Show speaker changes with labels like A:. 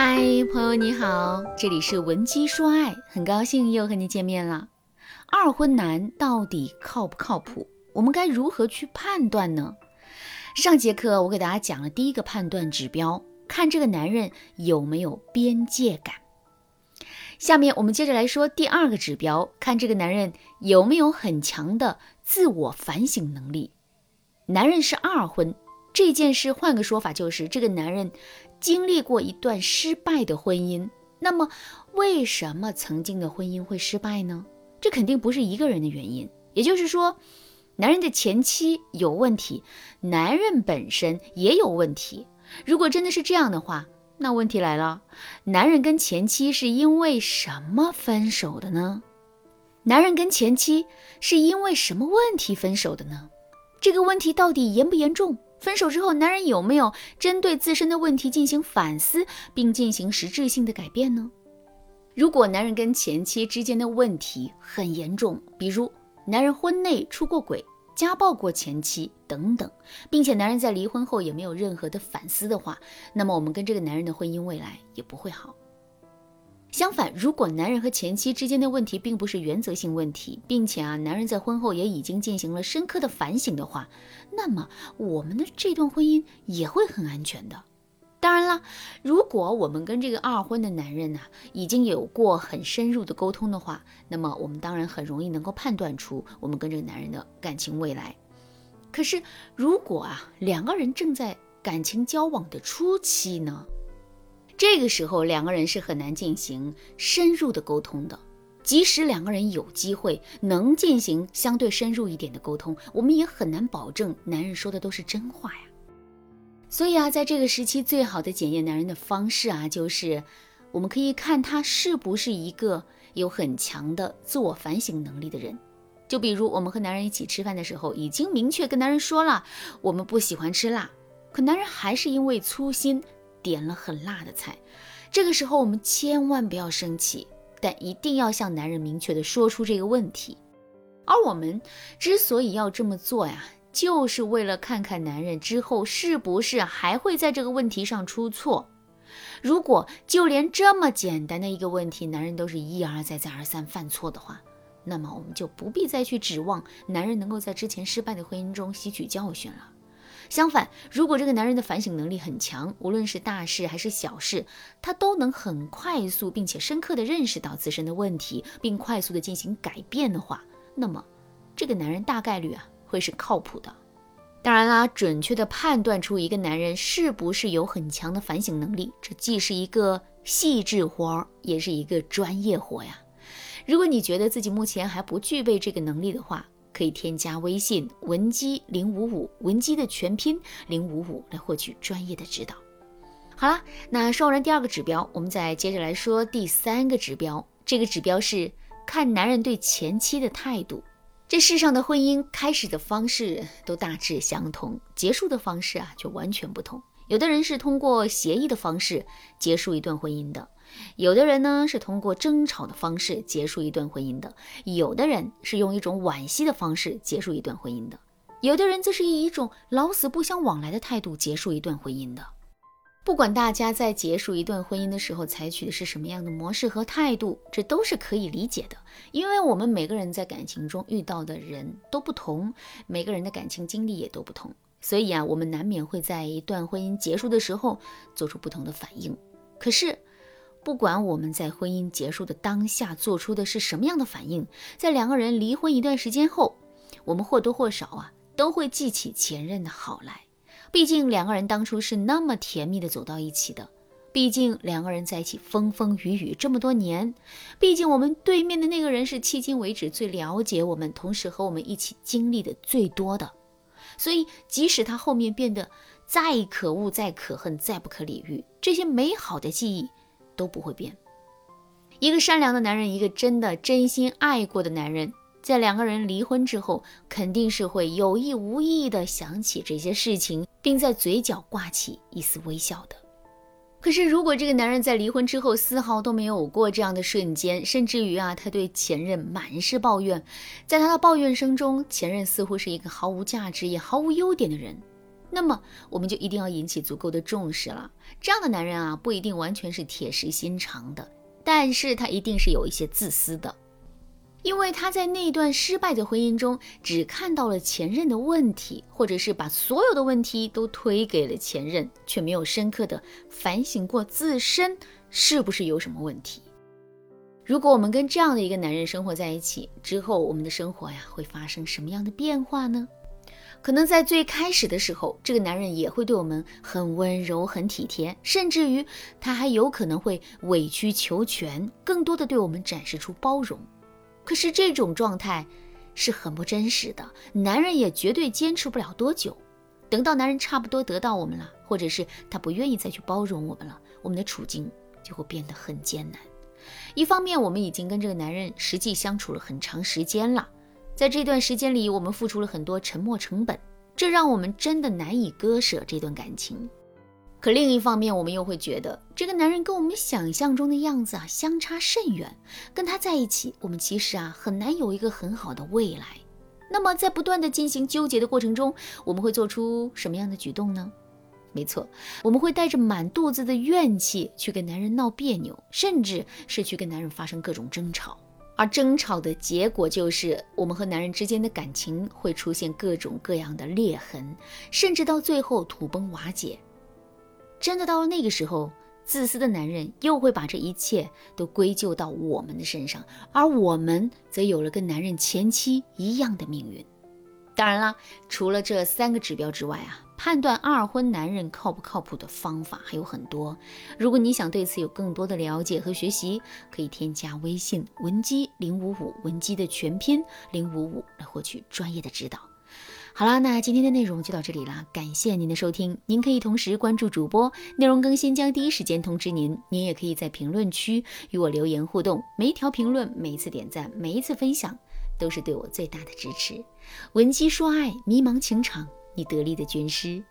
A: 嗨，朋友你好，这里是文姬说爱，很高兴又和你见面了。二婚男到底靠不靠谱？我们该如何去判断呢？上节课我给大家讲了第一个判断指标，看这个男人有没有边界感。下面我们接着来说第二个指标，看这个男人有没有很强的自我反省能力。男人是二婚。这件事，换个说法就是，这个男人经历过一段失败的婚姻。那么，为什么曾经的婚姻会失败呢？这肯定不是一个人的原因。也就是说，男人的前妻有问题，男人本身也有问题。如果真的是这样的话，那问题来了：男人跟前妻是因为什么分手的呢？男人跟前妻是因为什么问题分手的呢？这个问题到底严不严重？分手之后，男人有没有针对自身的问题进行反思，并进行实质性的改变呢？如果男人跟前妻之间的问题很严重，比如男人婚内出过轨、家暴过前妻等等，并且男人在离婚后也没有任何的反思的话，那么我们跟这个男人的婚姻未来也不会好。相反，如果男人和前妻之间的问题并不是原则性问题，并且啊，男人在婚后也已经进行了深刻的反省的话，那么我们的这段婚姻也会很安全的。当然了，如果我们跟这个二婚的男人呢已经有过很深入的沟通的话，那么我们当然很容易能够判断出我们跟这个男人的感情未来。可是，如果啊两个人正在感情交往的初期呢？这个时候，两个人是很难进行深入的沟通的。即使两个人有机会能进行相对深入一点的沟通，我们也很难保证男人说的都是真话呀。所以啊，在这个时期，最好的检验男人的方式啊，就是我们可以看他是不是一个有很强的自我反省能力的人。就比如，我们和男人一起吃饭的时候，已经明确跟男人说了我们不喜欢吃辣，可男人还是因为粗心。点了很辣的菜，这个时候我们千万不要生气，但一定要向男人明确的说出这个问题。而我们之所以要这么做呀，就是为了看看男人之后是不是还会在这个问题上出错。如果就连这么简单的一个问题，男人都是一而再再而三犯错的话，那么我们就不必再去指望男人能够在之前失败的婚姻中吸取教训了。相反，如果这个男人的反省能力很强，无论是大事还是小事，他都能很快速并且深刻的认识到自身的问题，并快速的进行改变的话，那么这个男人大概率啊会是靠谱的。当然啦，准确的判断出一个男人是不是有很强的反省能力，这既是一个细致活儿，也是一个专业活呀。如果你觉得自己目前还不具备这个能力的话，可以添加微信文姬零五五，文姬的全拼零五五来获取专业的指导。好了，那说完第二个指标，我们再接着来说第三个指标。这个指标是看男人对前妻的态度。这世上的婚姻开始的方式都大致相同，结束的方式啊却完全不同。有的人是通过协议的方式结束一段婚姻的。有的人呢是通过争吵的方式结束一段婚姻的，有的人是用一种惋惜的方式结束一段婚姻的，有的人则是以一种老死不相往来的态度结束一段婚姻的。不管大家在结束一段婚姻的时候采取的是什么样的模式和态度，这都是可以理解的，因为我们每个人在感情中遇到的人都不同，每个人的感情经历也都不同，所以啊，我们难免会在一段婚姻结束的时候做出不同的反应。可是。不管我们在婚姻结束的当下做出的是什么样的反应，在两个人离婚一段时间后，我们或多或少啊都会记起前任的好来。毕竟两个人当初是那么甜蜜的走到一起的，毕竟两个人在一起风风雨雨这么多年，毕竟我们对面的那个人是迄今为止最了解我们，同时和我们一起经历的最多的。所以，即使他后面变得再可恶、再可恨、再不可理喻，这些美好的记忆。都不会变。一个善良的男人，一个真的真心爱过的男人，在两个人离婚之后，肯定是会有意无意的想起这些事情，并在嘴角挂起一丝微笑的。可是，如果这个男人在离婚之后丝毫都没有过这样的瞬间，甚至于啊，他对前任满是抱怨，在他的抱怨声中，前任似乎是一个毫无价值也毫无优点的人，那么我们就一定要引起足够的重视了。这样的男人啊，不一定完全是铁石心肠的，但是他一定是有一些自私的，因为他在那段失败的婚姻中，只看到了前任的问题，或者是把所有的问题都推给了前任，却没有深刻的反省过自身是不是有什么问题。如果我们跟这样的一个男人生活在一起之后，我们的生活呀会发生什么样的变化呢？可能在最开始的时候，这个男人也会对我们很温柔、很体贴，甚至于他还有可能会委曲求全，更多的对我们展示出包容。可是这种状态是很不真实的，男人也绝对坚持不了多久。等到男人差不多得到我们了，或者是他不愿意再去包容我们了，我们的处境就会变得很艰难。一方面，我们已经跟这个男人实际相处了很长时间了，在这段时间里，我们付出了很多沉没成本，这让我们真的难以割舍这段感情。可另一方面，我们又会觉得这个男人跟我们想象中的样子啊相差甚远，跟他在一起，我们其实啊很难有一个很好的未来。那么，在不断的进行纠结的过程中，我们会做出什么样的举动呢？没错，我们会带着满肚子的怨气去跟男人闹别扭，甚至是去跟男人发生各种争吵，而争吵的结果就是我们和男人之间的感情会出现各种各样的裂痕，甚至到最后土崩瓦解。真的到了那个时候，自私的男人又会把这一切都归咎到我们的身上，而我们则有了跟男人前妻一样的命运。当然啦，除了这三个指标之外啊。判断二婚男人靠不靠谱的方法还有很多。如果你想对此有更多的了解和学习，可以添加微信文姬零五五，文姬的全拼零五五来获取专业的指导。好啦，那今天的内容就到这里啦，感谢您的收听。您可以同时关注主播，内容更新将第一时间通知您。您也可以在评论区与我留言互动，每一条评论、每一次点赞、每一次分享，都是对我最大的支持。文姬说爱，迷茫情场。你得力的军师。